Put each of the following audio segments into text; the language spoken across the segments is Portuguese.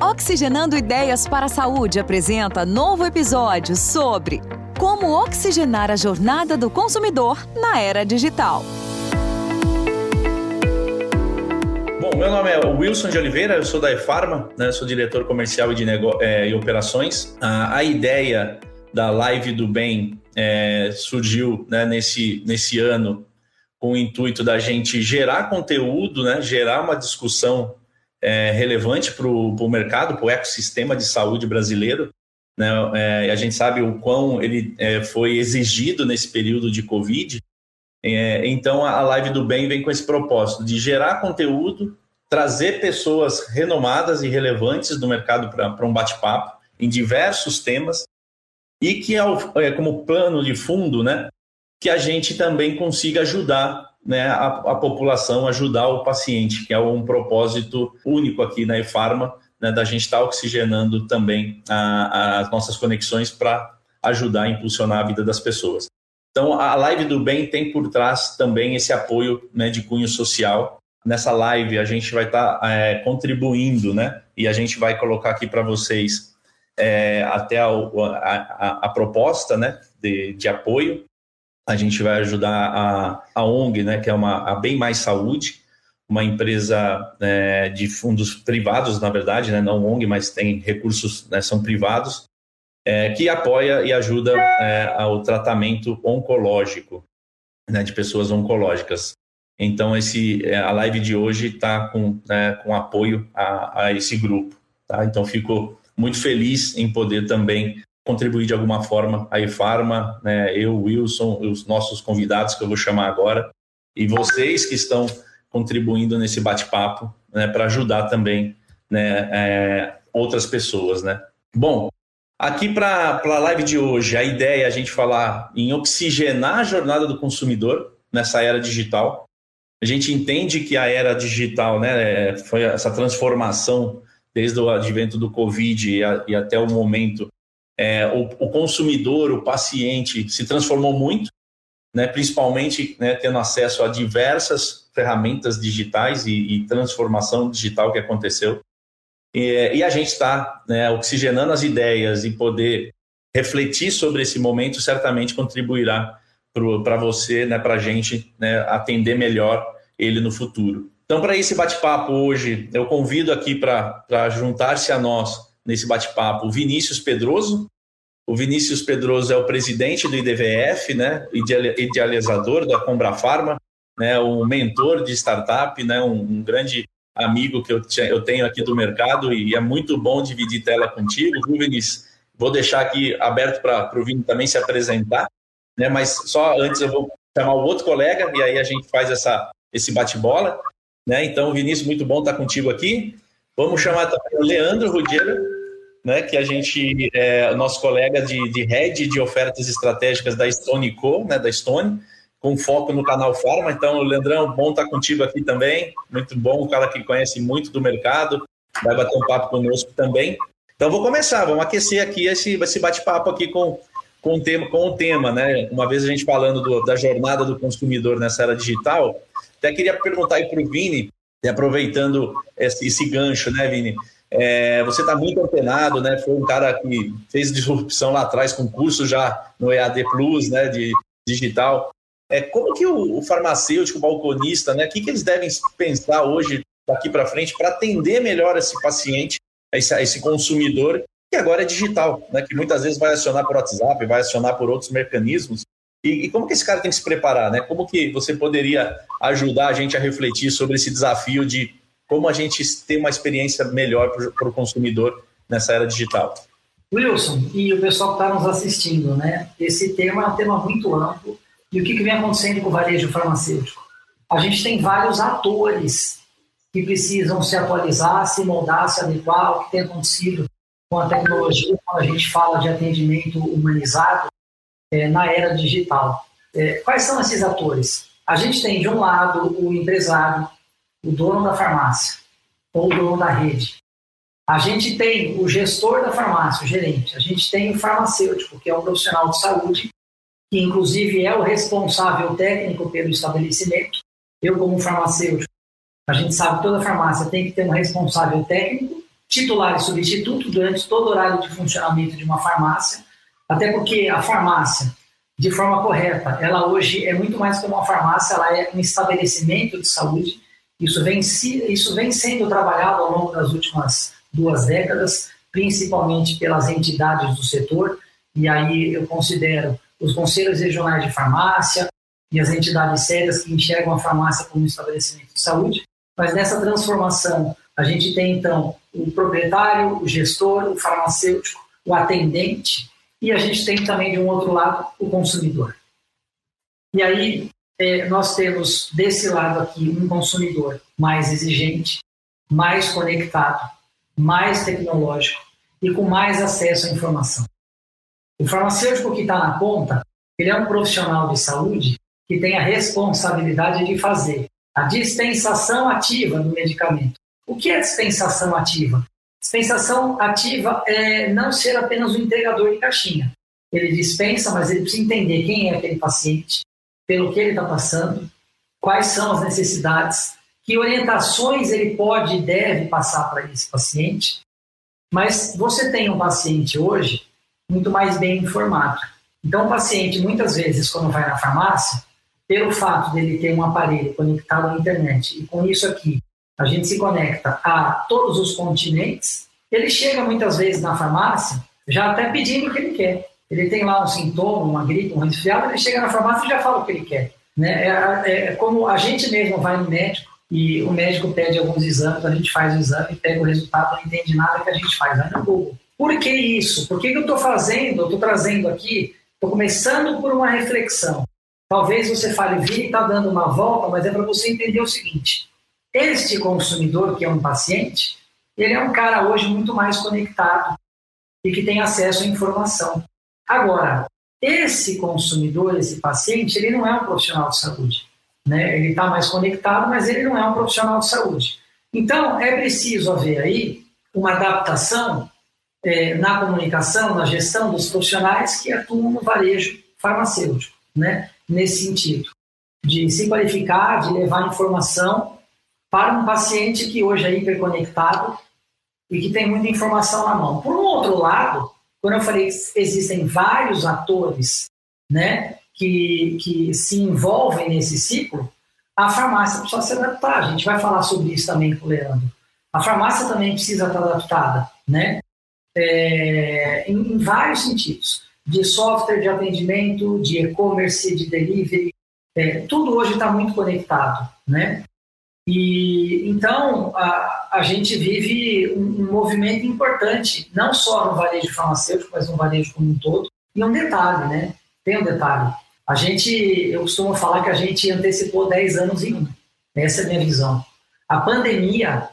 Oxigenando Ideias para a Saúde apresenta novo episódio sobre como oxigenar a jornada do consumidor na era digital. Bom, meu nome é Wilson de Oliveira, eu sou da eFarma, né, sou diretor comercial e de é, e operações. A, a, ideia da Live do Bem é, surgiu né, nesse, nesse ano com o intuito da gente gerar conteúdo, né, gerar uma discussão é, relevante para o mercado, para o ecossistema de saúde brasileiro. Né? É, a gente sabe o quão ele é, foi exigido nesse período de Covid. É, então, a Live do Bem vem com esse propósito de gerar conteúdo, trazer pessoas renomadas e relevantes do mercado para um bate-papo em diversos temas e que, é, como plano de fundo, né, que a gente também consiga ajudar né, a, a, população, ajudar o paciente, que é um propósito único aqui na eFarma, né, da gente estar tá oxigenando também a, a, as nossas conexões para ajudar a impulsionar a vida das pessoas. Então, a Live do Bem tem por trás também esse apoio né, de cunho social. Nessa live, a gente vai estar tá, é, contribuindo, né? E a gente vai colocar aqui para vocês é, até a, a, a, proposta né, de, de apoio a gente vai ajudar a, a ONG, né, que é uma, a Bem Mais Saúde, uma empresa é, de fundos privados, na verdade, né, não ONG, mas tem recursos, né, são privados, é, que apoia e ajuda é, ao tratamento oncológico né, de pessoas oncológicas. Então, esse, é, a live de hoje está com, né, com apoio a, a esse grupo. Tá? Então, fico muito feliz em poder também contribuir de alguma forma a eFarma, né, eu, Wilson, os nossos convidados que eu vou chamar agora, e vocês que estão contribuindo nesse bate-papo né, para ajudar também né, é, outras pessoas. Né? Bom, aqui para a live de hoje, a ideia é a gente falar em oxigenar a jornada do consumidor nessa era digital. A gente entende que a era digital né, foi essa transformação desde o advento do Covid e, a, e até o momento é, o, o, consumidor, o paciente, se transformou muito, né, principalmente né, tendo acesso a diversas ferramentas digitais e, e transformação digital que aconteceu. E, e a gente está né, oxigenando as ideias e poder refletir sobre esse momento certamente contribuirá para você, né, para a gente né, atender melhor ele no futuro. Então, para esse bate-papo hoje, eu convido aqui para juntar-se a nós nesse bate-papo o Vinícius Pedroso. O Vinícius Pedroso é o presidente do IDVF, né, idealizador da Combra Pharma, né, um mentor de startup, né, um, um grande amigo que eu, eu, tenho aqui do mercado e é muito bom dividir tela contigo. Vinícius, vou deixar aqui aberto para o Vini também se apresentar, né, mas só antes eu vou chamar o outro colega e aí a gente faz essa, esse bate-bola. Né? Então, Vinícius, muito bom estar contigo aqui. Vamos chamar também o Leandro Rudiero, né, que a gente é nosso colega de, de head de ofertas estratégicas da Stone Co, né, da Stone, com foco no canal Farma. Então, Leandrão, bom estar contigo aqui também. Muito bom, um cara que conhece muito do mercado, vai bater um papo conosco também. Então, vou começar, vamos aquecer aqui esse, esse bate-papo aqui com, com, o tema, com o tema, né? Uma vez a gente falando do, da jornada do consumidor nessa era digital, até queria perguntar aí para o Vini, aproveitando esse, esse gancho, né, Vini? É, você está muito antenado, né? Foi um cara que fez disrupção lá atrás com curso já no EAD Plus, né? De digital. É, como que o, o farmacêutico, o balconista, né? O que, que eles devem pensar hoje, daqui para frente, para atender melhor esse paciente, esse, esse consumidor, que agora é digital, né? Que muitas vezes vai acionar por WhatsApp, vai acionar por outros mecanismos. E, e como que esse cara tem que se preparar, né? Como que você poderia ajudar a gente a refletir sobre esse desafio de como a gente tem uma experiência melhor para o consumidor nessa era digital. Wilson e o pessoal que está nos assistindo, né? Esse tema é um tema muito amplo. E o que, que vem acontecendo com o varejo farmacêutico? A gente tem vários atores que precisam se atualizar, se moldar, se adequar ao que tem acontecido com a tecnologia quando a gente fala de atendimento humanizado é, na era digital. É, quais são esses atores? A gente tem, de um lado, o empresário, o dono da farmácia ou o dono da rede. A gente tem o gestor da farmácia, o gerente. A gente tem o farmacêutico, que é um profissional de saúde, que inclusive é o responsável técnico pelo estabelecimento. Eu, como farmacêutico, a gente sabe que toda farmácia tem que ter um responsável técnico titular e substituto durante todo o horário de funcionamento de uma farmácia, até porque a farmácia, de forma correta, ela hoje é muito mais que uma farmácia, ela é um estabelecimento de saúde. Isso vem, isso vem sendo trabalhado ao longo das últimas duas décadas, principalmente pelas entidades do setor, e aí eu considero os conselhos regionais de farmácia e as entidades sérias que enxergam a farmácia como um estabelecimento de saúde, mas nessa transformação a gente tem então o proprietário, o gestor, o farmacêutico, o atendente, e a gente tem também de um outro lado o consumidor. E aí nós temos desse lado aqui um consumidor mais exigente, mais conectado, mais tecnológico e com mais acesso à informação. O farmacêutico que está na ponta, ele é um profissional de saúde que tem a responsabilidade de fazer a dispensação ativa do medicamento. O que é dispensação ativa? Dispensação ativa é não ser apenas um entregador de caixinha. Ele dispensa, mas ele precisa entender quem é aquele paciente, pelo que ele está passando, quais são as necessidades, que orientações ele pode e deve passar para esse paciente. Mas você tem um paciente hoje muito mais bem informado. Então, o paciente, muitas vezes, quando vai na farmácia, pelo fato dele ter um aparelho conectado à internet, e com isso aqui a gente se conecta a todos os continentes, ele chega muitas vezes na farmácia já até pedindo o que ele quer. Ele tem lá um sintoma, uma gripe, um resfriado, ele chega na farmácia e já fala o que ele quer. Né? É, é como a gente mesmo vai no médico e o médico pede alguns exames, a gente faz o exame, pega o resultado, não entende nada que a gente faz, vai no Google. Por que isso? Por que eu estou fazendo? Eu estou trazendo aqui, estou começando por uma reflexão. Talvez você fale, vi, está dando uma volta, mas é para você entender o seguinte: este consumidor, que é um paciente, ele é um cara hoje muito mais conectado e que tem acesso à informação. Agora, esse consumidor, esse paciente, ele não é um profissional de saúde. Né? Ele está mais conectado, mas ele não é um profissional de saúde. Então, é preciso haver aí uma adaptação é, na comunicação, na gestão dos profissionais que atuam no varejo farmacêutico, né? nesse sentido, de se qualificar, de levar informação para um paciente que hoje é hiperconectado e que tem muita informação na mão. Por um outro lado, quando eu falei que existem vários atores né, que, que se envolvem nesse ciclo, a farmácia precisa se adaptar. A gente vai falar sobre isso também com o Leandro. A farmácia também precisa estar adaptada, né? É, em, em vários sentidos. De software de atendimento, de e-commerce, de delivery, é, tudo hoje está muito conectado, né? E então a, a gente vive um, um, movimento importante, não só no varejo farmacêutico, mas no varejo como um todo. E um detalhe, né? Tem um detalhe. A gente, eu costumo falar que a gente antecipou 10 anos em um. Essa é a minha visão. A pandemia,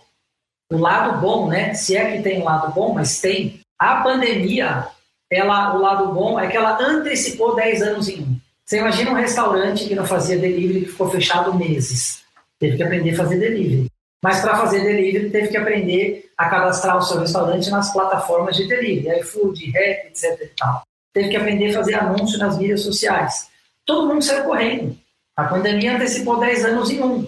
o lado bom, né? Se é que tem um lado bom, mas tem. A pandemia, ela, o lado bom é que ela antecipou 10 anos em um. Você imagina um restaurante que não fazia delivery que ficou fechado meses teve que aprender a fazer delivery. Mas para fazer delivery, teve que aprender a cadastrar o seu restaurante nas plataformas de delivery, iFood, Rap, etc. E tal. Teve que aprender a fazer anúncio nas mídias sociais. Todo mundo saiu correndo. A pandemia antecipou 10 anos em um.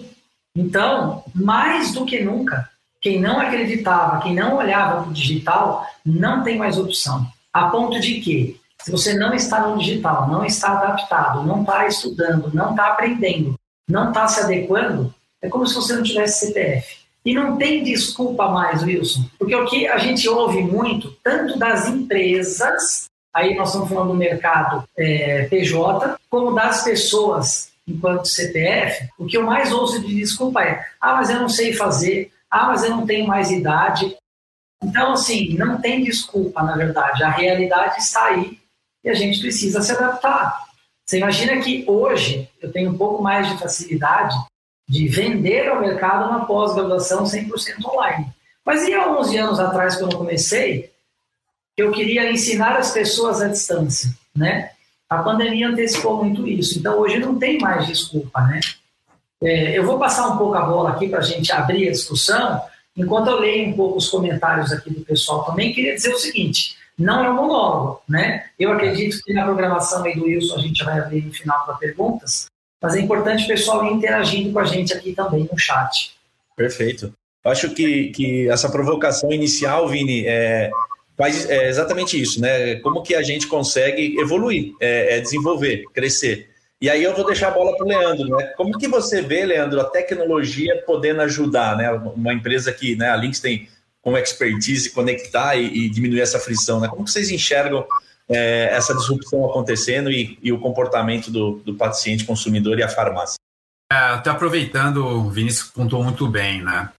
Então, mais do que nunca, quem não acreditava, quem não olhava para o digital, não tem mais opção. A ponto de que, se você não está no digital, não está adaptado, não está estudando, não está aprendendo, não está se adequando, é como se você não tivesse CPF. E não tem desculpa mais, Wilson, porque o que a gente ouve muito, tanto das empresas, aí nós estamos falando do mercado é, PJ, como das pessoas enquanto CPF, o que eu mais ouço de desculpa é: ah, mas eu não sei fazer, ah, mas eu não tenho mais idade. Então, assim, não tem desculpa, na verdade, a realidade está aí e a gente precisa se adaptar. Você imagina que hoje eu tenho um pouco mais de facilidade de vender ao mercado uma pós-graduação 100% online. Mas e há 11 anos atrás, quando eu comecei, eu queria ensinar as pessoas à distância, né? A pandemia antecipou muito isso, então hoje não tem mais desculpa, né? É, eu vou passar um pouco a bola aqui para a gente abrir a discussão, enquanto eu leio um pouco os comentários aqui do pessoal também, queria dizer o seguinte, não é um monólogo, né? Eu acredito que na programação aí do Wilson a gente vai abrir no final para perguntas, mas é importante o pessoal ir interagindo com a gente aqui também no chat. Perfeito. Acho que, que essa provocação inicial, Vini, é, faz é exatamente isso, né? Como que a gente consegue evoluir, é, é desenvolver, crescer. E aí eu vou deixar a bola para o Leandro, né? Como que você vê, Leandro, a tecnologia podendo ajudar, né? Uma empresa que, né, a Lynx tem como expertise conectar e, e diminuir essa frição, né? Como vocês enxergam é, essa disrupção acontecendo e, e o comportamento do, do, paciente, consumidor e a farmácia? É, até aproveitando, o Vinícius pontuou muito bem, né?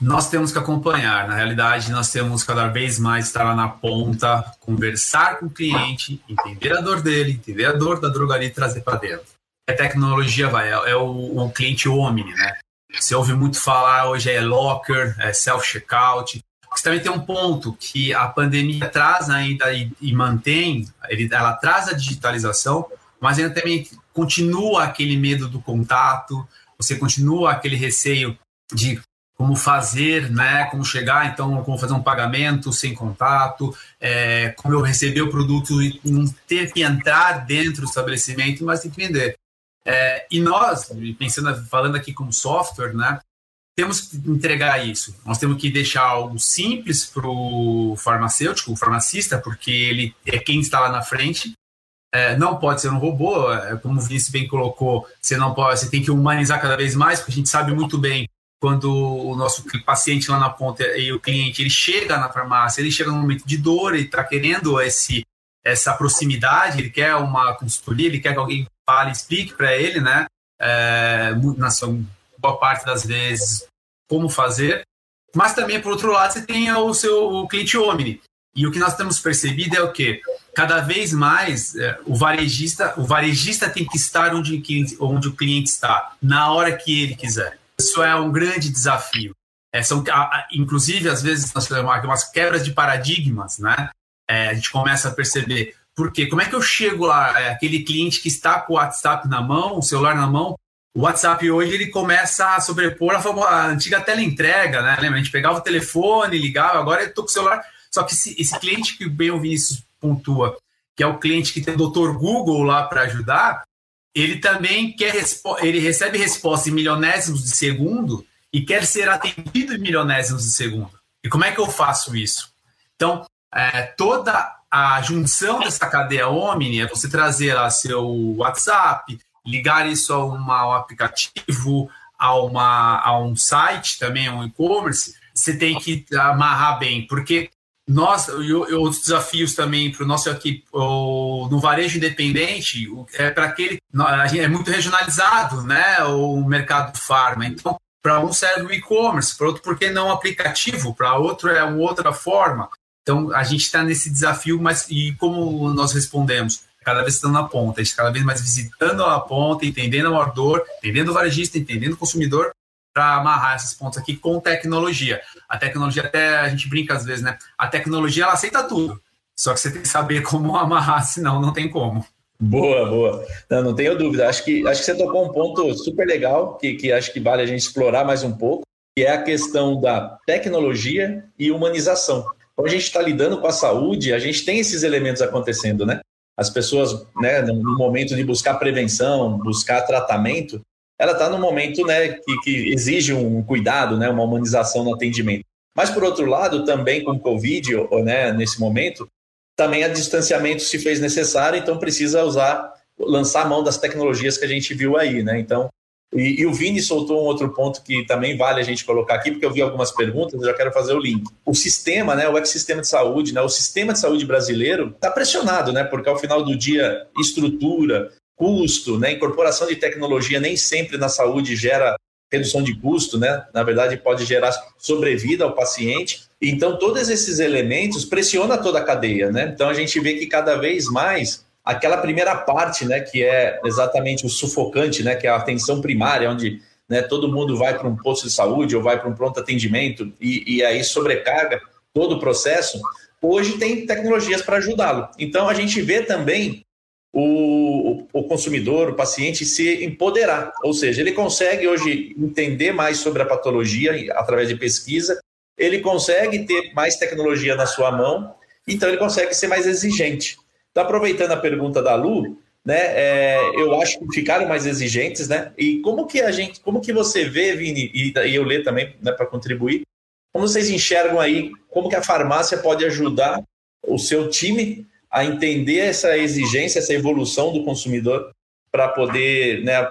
nós temos que acompanhar. Na realidade, nós temos cada vez mais estar lá na ponta, conversar com o cliente, entender a dor dele, entender a dor da drogaria e trazer para dentro. A tecnologia vai, é, é o, o, cliente omni, né? Você ouve muito falar hoje é locker, é self-checkout. Você também tem um ponto que a pandemia traz ainda e, e mantém, ele, ela traz a digitalização, mas ainda também continua aquele medo do contato, você continua aquele receio de como fazer, né, como chegar, então, como fazer um pagamento sem contato, é, como eu receber o produto e não ter que entrar dentro do estabelecimento, mas tem que vender. É, e nós, pensando, falando aqui como software, né, temos que entregar isso. Nós temos que deixar algo simples para o farmacêutico, o farmacista, porque ele é quem está lá na frente. É, não pode ser um robô, é, como o Vinícius bem colocou, você não pode, você tem que humanizar cada vez mais, porque a gente sabe muito bem quando o nosso paciente lá na ponta e o cliente ele chega na farmácia, ele chega num momento de dor, ele está querendo esse, essa proximidade, ele quer uma consultoria, ele quer que alguém fale, explique para ele, né? É, na sua boa parte das vezes como fazer. Mas também, por outro lado, você tem o seu o cliente omni. E o que nós temos percebido é o quê? Cada vez mais é, o varejista, o varejista tem que estar onde, onde o cliente está, na hora que ele quiser. Isso é um grande desafio. É, são, inclusive, às vezes, nós temos umas quebras de paradigmas, né? É, a gente começa a perceber. Por quê? Como é que eu chego lá, é, aquele cliente que está com o WhatsApp na mão, o celular na mão, o WhatsApp hoje ele começa a sobrepor a, a antiga tela entrega, né? Lembra? A gente pegava o telefone, ligava, agora eu estou com o celular. Só que esse, esse cliente que bem o Vinícius pontua, que é o cliente que tem o Dr. Google lá para ajudar, ele também quer ele recebe resposta em milionésimos de segundo e quer ser atendido em milionésimos de segundo. E como é que eu faço isso? Então, é, toda a junção dessa cadeia Omni é você trazer lá seu WhatsApp, ligar isso a, uma, um aplicativo, a, uma, a um site também, a um e-commerce, você tem que amarrar bem, porque nós, e outros desafios também para o nosso aqui, no varejo independente, é para aquele, é muito regionalizado, né, o mercado farma. Então, para um serve o e-commerce, para outro, por que não aplicativo? Para outro é uma outra forma. Então, a gente está nesse desafio, mas e como nós respondemos? Cada vez estando na ponta, a gente cada vez mais visitando a ponta, entendendo o ardor, entendendo o varejista, entendendo o consumidor, para amarrar esses pontos aqui com tecnologia. A tecnologia, até a gente brinca às vezes, né? A tecnologia ela aceita tudo, só que você tem que saber como amarrar, senão não tem como. Boa, boa. Não, não tenho dúvida. Acho que, acho que você tocou um ponto super legal, que, que acho que vale a gente explorar mais um pouco, que é a questão da tecnologia e humanização. Quando a gente está lidando com a saúde, a gente tem esses elementos acontecendo, né? As pessoas, né, no momento de buscar prevenção, buscar tratamento, ela está no momento né, que, que, exige um cuidado, né, uma humanização no atendimento. Mas, por outro lado, também com o Covid, né, nesse momento, também a distanciamento se fez necessário, então precisa usar, lançar a mão das tecnologias que a gente viu aí. Né? Então, e, e, o Vini soltou um outro ponto que também vale a gente colocar aqui, porque eu vi algumas perguntas, eu já quero fazer o link. O sistema, né, o ecossistema de saúde, né, o sistema de saúde brasileiro está pressionado, né, porque ao final do dia, estrutura, custo, né? Incorporação de tecnologia nem sempre na saúde gera redução de custo, né? Na verdade, pode gerar sobrevida ao paciente. Então, todos esses elementos pressionam toda a cadeia, né? Então, a gente vê que cada vez mais aquela primeira parte, né, que é exatamente o sufocante, né, que é a atenção primária, onde né, todo mundo vai para um posto de saúde ou vai para um pronto atendimento e, e aí sobrecarga todo o processo, hoje tem tecnologias para ajudá-lo. Então, a gente vê também o, o, consumidor, o paciente, se empoderar. Ou seja, ele consegue hoje entender mais sobre a patologia através de pesquisa, ele consegue ter mais tecnologia na sua mão, então ele consegue ser mais exigente. Então, aproveitando a pergunta da Lu, né? É, eu acho que ficaram mais exigentes, né? E como que a gente, como que você vê, Vini, e, e eu ler também, né, para contribuir, como vocês enxergam aí, como que a farmácia pode ajudar o seu time a entender essa exigência, essa evolução do consumidor para poder né,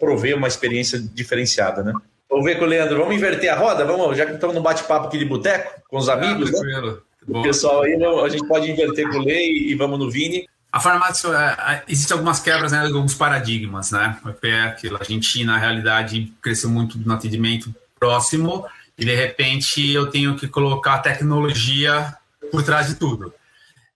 prover uma experiência diferenciada, né? Vamos ver com o Leandro, vamos inverter a roda? Vamos, já que estamos no bate-papo aqui de boteco, com os amigos, ah, né? O pessoal aí, a gente pode inverter com o Lei e vamos no Vini. A farmácia, é, existem algumas quebras, né, alguns paradigmas, né? É aquilo, a gente, na realidade, cresceu muito no atendimento próximo e, de repente, eu tenho que colocar a tecnologia por trás de tudo.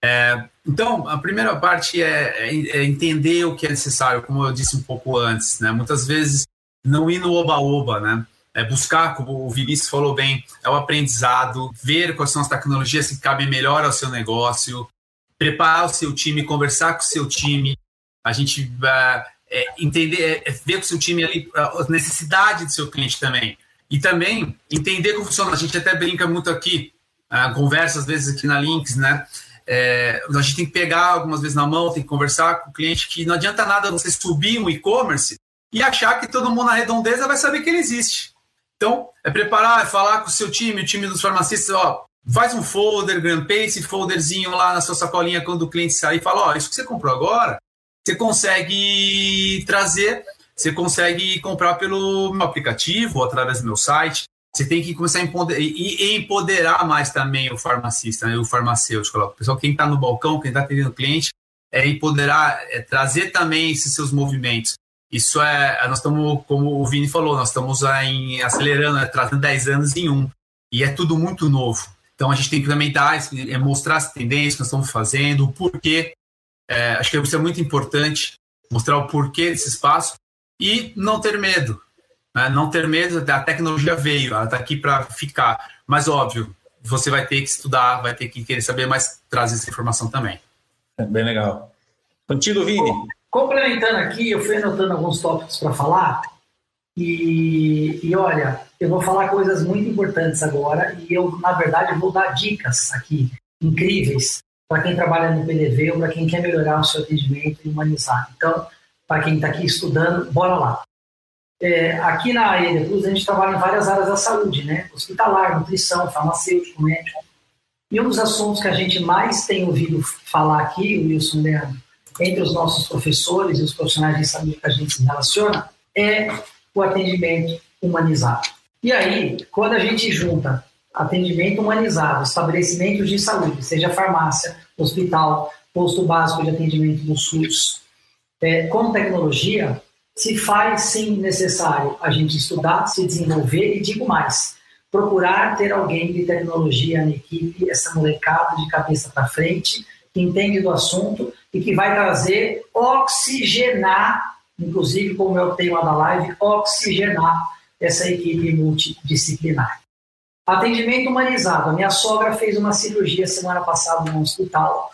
É, então, a primeira parte é, é, é, entender o que é necessário, como eu disse um pouco antes, né? Muitas vezes não ir no oba-oba, né? É buscar, como o Vinícius falou bem, é o aprendizado, ver quais são as tecnologias que cabem melhor ao seu negócio, preparar o seu time, conversar com o seu time, a gente uh, é, entender, é, ver com o seu time ali a necessidade do seu cliente também. E também entender como funciona. A gente até brinca muito aqui, uh, conversa às vezes aqui na Links, né? É, a gente tem que pegar algumas vezes na mão, tem que conversar com o cliente que não adianta nada você subir um e-commerce e achar que todo mundo na redondeza vai saber que ele existe. Então, é preparar, é falar com o seu time, o time dos farmacistas, ó, faz um folder, grampeia esse folderzinho lá na sua sacolinha quando o cliente sair e fala, ó, isso que você comprou agora, você consegue trazer, você consegue comprar pelo meu aplicativo ou através do meu site. Você tem que começar a empoderar, empoderar mais também o farmacista, né, o farmacêutico. O pessoal, quem está no balcão, quem está atendendo o cliente, é empoderar, é trazer também esses seus movimentos. Isso é, nós estamos, como o Vini falou, nós estamos em, acelerando, né, trazendo 10 anos em um. E é tudo muito novo. Então a gente tem que também dar, é, mostrar as tendências que nós estamos fazendo, o porquê. É, acho que isso é muito importante, mostrar o porquê desse espaço e não ter medo. Né? Não ter medo, a tecnologia veio, ela está aqui para ficar. Mas, óbvio, você vai ter que estudar, vai ter que querer saber mais, trazer essa informação também. É bem legal. Contigo, Vini. Complementando aqui, eu fui anotando alguns tópicos para falar. E, e, olha, eu vou falar coisas muito importantes agora. E eu, na verdade, vou dar dicas aqui incríveis para quem trabalha no PDV ou para quem quer melhorar o seu atendimento e humanizar. Então, para quem está aqui estudando, bora lá. É, aqui na Cruz a gente trabalha em várias áreas da saúde, né? Hospitalar, nutrição, farmacêutico, médico. E um dos assuntos que a gente mais tem ouvido falar aqui, Wilson Leandro, entre os nossos professores e os profissionais de saúde que a gente se relaciona, é o atendimento humanizado. E aí, quando a gente junta atendimento humanizado, estabelecimentos de saúde, seja farmácia, hospital, posto básico de atendimento do SUS, é, com tecnologia, se faz sim necessário a gente estudar, se desenvolver e digo mais, procurar ter alguém de tecnologia na equipe, essa molecada de cabeça para frente, que entende do assunto e que vai trazer, oxigenar, inclusive como é o tema da live, oxigenar essa equipe multidisciplinar. Atendimento humanizado. A minha sogra fez uma cirurgia semana passada no hospital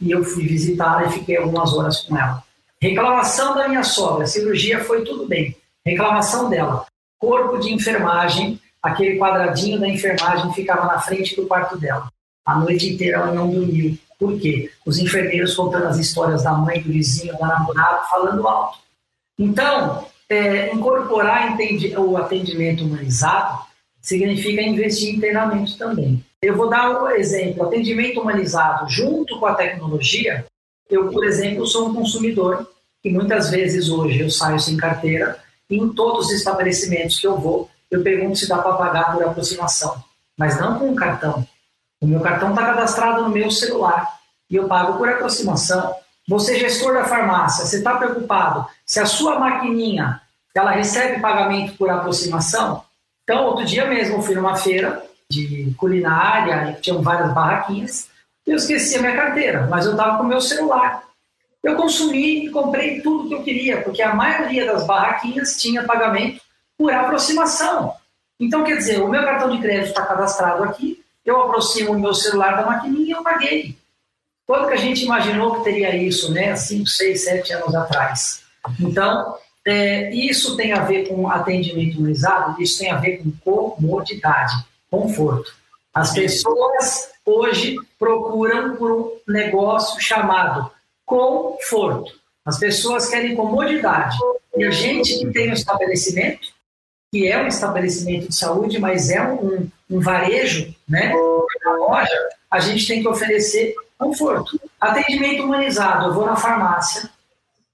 e eu fui visitar e fiquei algumas horas com ela. Reclamação da minha sogra, cirurgia foi tudo bem. Reclamação dela, corpo de enfermagem, aquele quadradinho da enfermagem ficava na frente do quarto dela. A noite inteira ela não dormiu. Por quê? Os enfermeiros contando as histórias da mãe, do vizinho, da namorada, falando alto. Então, é, incorporar o atendimento humanizado significa investir em treinamento também. Eu vou dar um exemplo: atendimento humanizado junto com a tecnologia eu, por exemplo, sou um consumidor e muitas vezes hoje eu saio sem carteira e em todos os estabelecimentos que eu vou, eu pergunto se dá para pagar por aproximação, mas não com cartão. O meu cartão está cadastrado no meu celular e eu pago por aproximação. Você, gestor da farmácia, você está preocupado se a sua maquininha ela recebe pagamento por aproximação? Então, outro dia mesmo eu fui numa feira de culinária e tinham várias barraquinhas eu esqueci a minha carteira, mas eu estava com o meu celular. Eu consumi e comprei tudo que eu queria, porque a maioria das barraquinhas tinha pagamento por aproximação. Então, quer dizer, o meu cartão de crédito está cadastrado aqui, eu aproximo o meu celular da maquininha e eu paguei. Quando que a gente imaginou que teria isso, né? 5, 6, 7 anos atrás. Então, é, isso tem a ver com atendimento humanizado, isso tem a ver com comodidade, conforto. As pessoas hoje procuram por um negócio chamado conforto. As pessoas querem comodidade. E a gente que tem um estabelecimento, que é um estabelecimento de saúde, mas é um, um varejo, né? Uma loja, a gente tem que oferecer conforto. Atendimento humanizado. Eu vou na farmácia,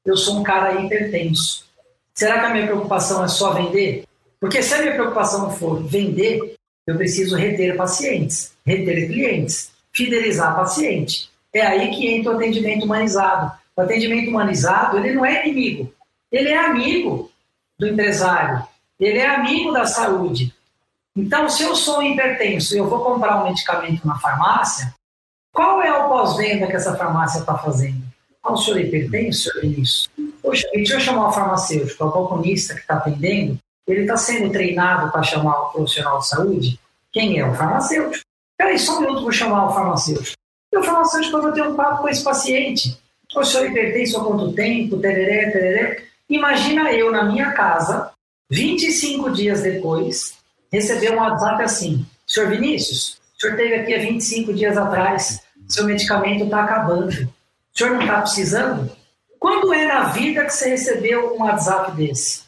eu sou um cara hipertenso. Será que a minha preocupação é só vender? Porque se a minha preocupação for vender, eu preciso reter pacientes, reter clientes, fidelizar paciente. É aí que entra o atendimento humanizado. O atendimento humanizado, ele não é inimigo, ele é amigo do empresário, ele é amigo da saúde. Então, se eu sou hipertenso e eu vou comprar um medicamento na farmácia, qual é o pós-venda que essa farmácia está fazendo? Ah, o senhor é hipertenso, senhor Vinícius? Poxa, deixa eu chamar o farmacêutico, o balconista que está atendendo, ele está sendo treinado para chamar o profissional de saúde? Quem é o farmacêutico? Peraí, só um minuto, vou chamar o farmacêutico. E o farmacêutico vai ter um papo com esse paciente. O senhor é hipertenso há quanto tempo? Tereré, tereré. Imagina eu na minha casa, 25 dias depois, receber um WhatsApp assim: Senhor Vinícius, o senhor teve aqui há 25 dias atrás, seu medicamento está acabando. O senhor não está precisando? Quando é na vida que você recebeu um WhatsApp desse?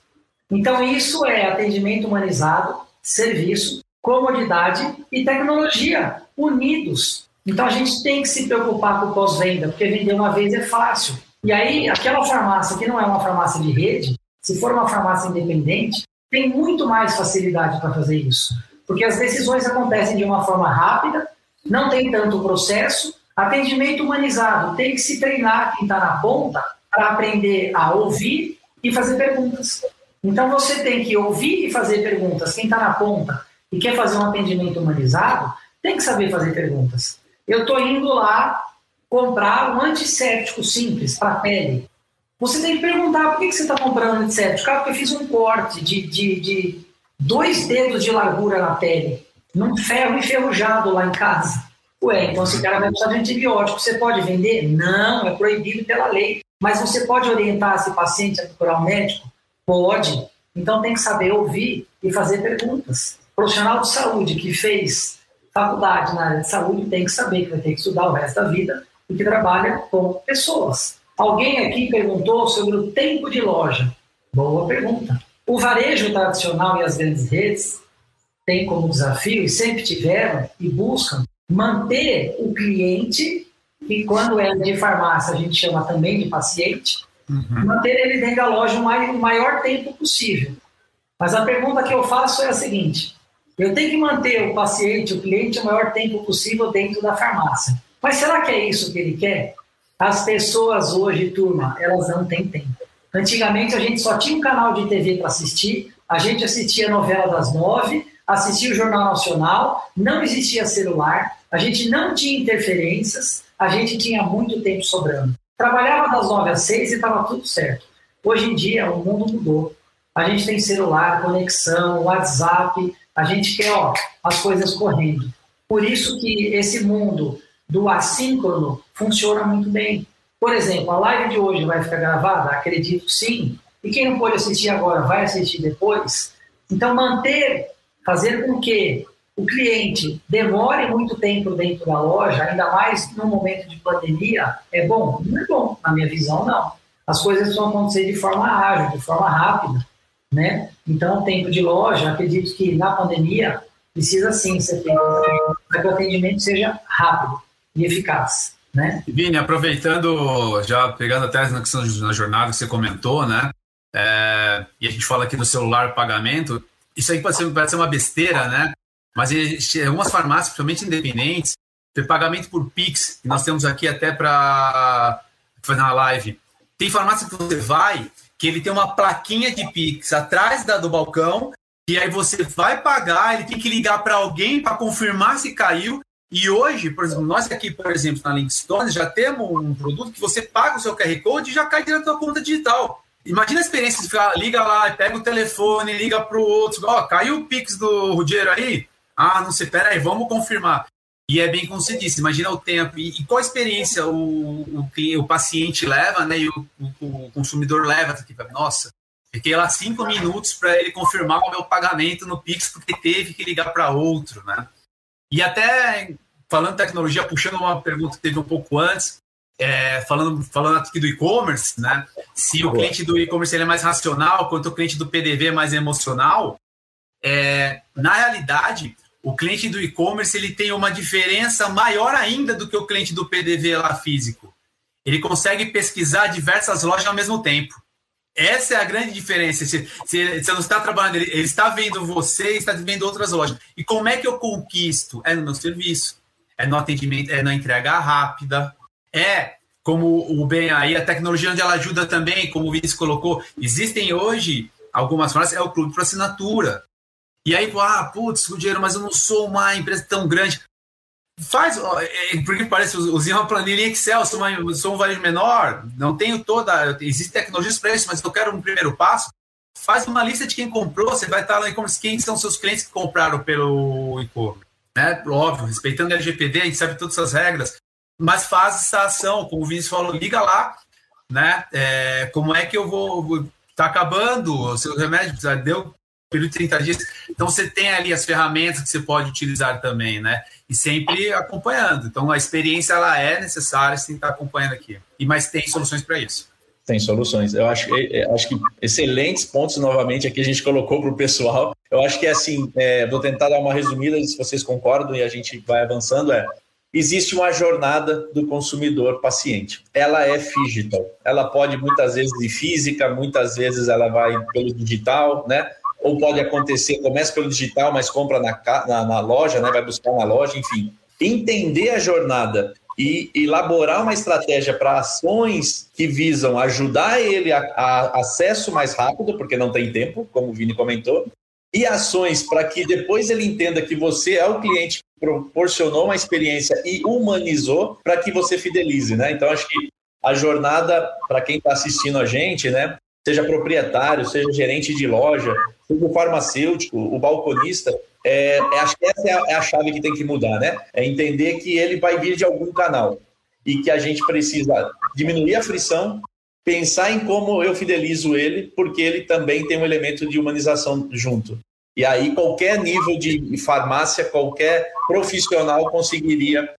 Então, isso é atendimento humanizado, serviço, comodidade e tecnologia unidos. Então, a gente tem que se preocupar com o pós-venda, porque vender uma vez é fácil. E aí, aquela farmácia que não é uma farmácia de rede, se for uma farmácia independente, tem muito mais facilidade para fazer isso. Porque as decisões acontecem de uma forma rápida, não tem tanto processo. Atendimento humanizado, tem que se treinar quem está na ponta para aprender a ouvir e fazer perguntas. Então você tem que ouvir e fazer perguntas. Quem está na ponta e quer fazer um atendimento humanizado, tem que saber fazer perguntas. Eu estou indo lá comprar um antisséptico simples para a pele. Você tem que perguntar por que, que você está comprando antisséptico? Ah, porque eu fiz um corte de, de, de dois dedos de largura na pele, num ferro enferrujado lá em casa. Ué, então esse cara vai precisar de antibiótico. Você pode vender? Não, é proibido pela lei. Mas você pode orientar esse paciente a procurar um médico? Pode. Então tem que saber ouvir e fazer perguntas. O profissional de saúde que fez faculdade na área de saúde tem que saber que vai ter que estudar o resto da vida e que trabalha com pessoas. Alguém aqui perguntou sobre o tempo de loja. Boa pergunta. O varejo tradicional e as grandes redes têm como desafio, e sempre tiveram, e buscam, manter o cliente, que quando é de farmácia a gente chama também de paciente, uhum. manter ele dentro da loja o maior tempo possível. Mas a pergunta que eu faço é a seguinte: eu tenho que manter o paciente, o cliente, o maior tempo possível dentro da farmácia. Mas será que é isso que ele quer? As pessoas hoje, turma, elas não têm tempo. Antigamente a gente só tinha um canal de TV para assistir, a gente assistia a novela das nove, assistia o Jornal Nacional, não existia celular, a gente não tinha interferências, a gente tinha muito tempo sobrando. Trabalhava das nove às seis e estava tudo certo. Hoje em dia o mundo mudou. A gente tem celular, conexão, WhatsApp, a gente quer ó, as coisas correndo. Por isso que esse mundo do assíncrono funciona muito bem. Por exemplo, a live de hoje vai ficar gravada? Acredito sim. E quem não pode assistir agora vai assistir depois. Então, manter, fazer com que o cliente demore muito tempo dentro da loja, ainda mais no momento de pandemia, é bom? Não é bom, na minha visão, não. As coisas vão acontecer de forma ágil, de forma rápida, né? Então, o tempo de loja, acredito que na pandemia precisa sim ser feito para que o atendimento seja rápido e eficaz. Né? Vini, aproveitando, já pegando até na questão da jornada que você comentou, né? É, e a gente fala aqui do celular pagamento, isso aí pode ser, pode ser uma besteira, né? Mas algumas farmácias, principalmente independentes, tem pagamento por Pix, que nós temos aqui até para fazer uma live. Tem farmácia que você vai, que ele tem uma plaquinha de Pix atrás da, do balcão, e aí você vai pagar, ele tem que ligar para alguém para confirmar se caiu, e hoje, por exemplo, nós aqui, por exemplo, na Linkstone, já temos um produto que você paga o seu QR Code e já cai direto na conta digital. Imagina a experiência de ficar, liga lá, pega o telefone, liga para o outro, ó, caiu o Pix do Rudiero aí? Ah, não sei, pera aí, vamos confirmar. E é bem como você disse, imagina o tempo e, e qual experiência o, o, o, paciente leva, né, e o, o, consumidor leva. Tipo, nossa, fiquei lá cinco minutos para ele confirmar o meu pagamento no Pix porque teve que ligar para outro, né? E até falando tecnologia, puxando uma pergunta que teve um pouco antes, é, falando, falando aqui do e-commerce, né? Se o cliente do e-commerce é mais racional, quanto o cliente do PDV é mais emocional, é, na realidade, o cliente do e-commerce ele tem uma diferença maior ainda do que o cliente do PDV lá físico. Ele consegue pesquisar diversas lojas ao mesmo tempo. Essa é a grande diferença. Se, se, você não está trabalhando, ele, ele está vendo você está vendo outras lojas. E como é que eu conquisto? É no meu serviço, é no atendimento, é na entrega rápida, é como o bem aí, a tecnologia onde ela ajuda também, como o Vinícius colocou, existem hoje algumas formas, é o clube para assinatura. E aí, ah, putz, dinheiro, mas eu não sou uma empresa tão grande. Faz, é, porque parece, usei uma planilha em Excel, sou, uma, sou um varejo menor, não tenho toda, existem tecnologias para isso, mas eu quero um primeiro passo. Faz uma lista de quem comprou, você vai estar lá em e-commerce, quem são seus clientes que compraram pelo e-commerce. Né? Óbvio, respeitando o LGPD, a gente sabe todas essas regras, mas faz essa ação, como o Vinícius falou, liga lá, né? É, como é que eu vou. Tá acabando o seu remédio, deu período de 30 dias. Então você tem ali as ferramentas que você pode utilizar também, né? E sempre acompanhando. Então a experiência ela é necessária, você tem que estar acompanhando aqui. E mas tem soluções para isso. Tem soluções. Eu acho, eu acho que excelentes pontos novamente aqui a gente colocou para o pessoal. Eu acho que é assim, é, vou tentar dar uma resumida, se vocês concordam e a gente vai avançando. É existe uma jornada do consumidor paciente. Ela é digital. Ela pode muitas vezes ir física, muitas vezes ela vai pelo digital, né? Ou pode acontecer, começa pelo digital, mas compra na, na, na loja, né? vai buscar na loja, enfim. Entender a jornada e elaborar uma estratégia para ações que visam ajudar ele a, a, acesso mais rápido, porque não tem tempo, como o Vini comentou, e ações para que depois ele entenda que você é o cliente que proporcionou uma experiência e humanizou para que você fidelize, né? Então acho que a jornada para quem está assistindo a gente, né, seja proprietário, seja gerente de loja, o farmacêutico, o balconista, é, é, acho que essa é a, é a, chave que tem que mudar, né? É entender que ele vai vir de algum canal e que a gente precisa diminuir a frição, pensar em como eu fidelizo ele, porque ele também tem um elemento de humanização junto. E aí qualquer nível de farmácia, qualquer profissional conseguiria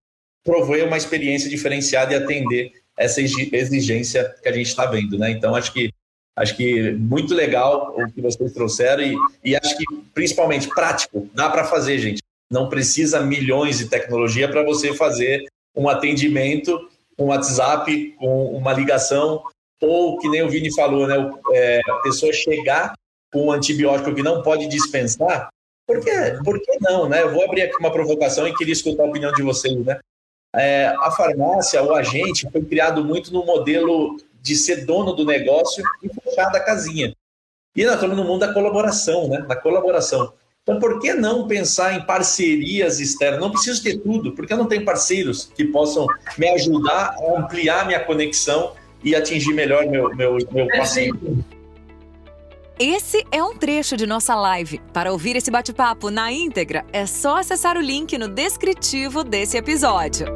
prover uma experiência diferenciada e atender essa exigência que a gente está vendo, né? Então acho que Acho que muito legal o que vocês trouxeram e, e acho que principalmente prático. Dá para fazer, gente. Não precisa milhões de tecnologia para você fazer um atendimento, um WhatsApp, com uma ligação, ou que nem o Vini falou, né? É, a pessoa chegar com um antibiótico que não pode dispensar. Por que, por que não, né? Eu vou abrir aqui uma provocação e queria escutar a opinião de vocês, né? É, a farmácia, o agente, foi criado muito no modelo de ser dono do negócio e fechar da casinha. E nós estamos no mundo da colaboração, né? Da colaboração. Então, por que não pensar em parcerias externas? Não preciso ter tudo, porque eu não tenho parceiros que possam me ajudar a ampliar minha conexão e atingir melhor meu, meu, meu paciente. Esse é um trecho de nossa live. Para ouvir esse bate-papo na íntegra, é só acessar o link no descritivo desse episódio.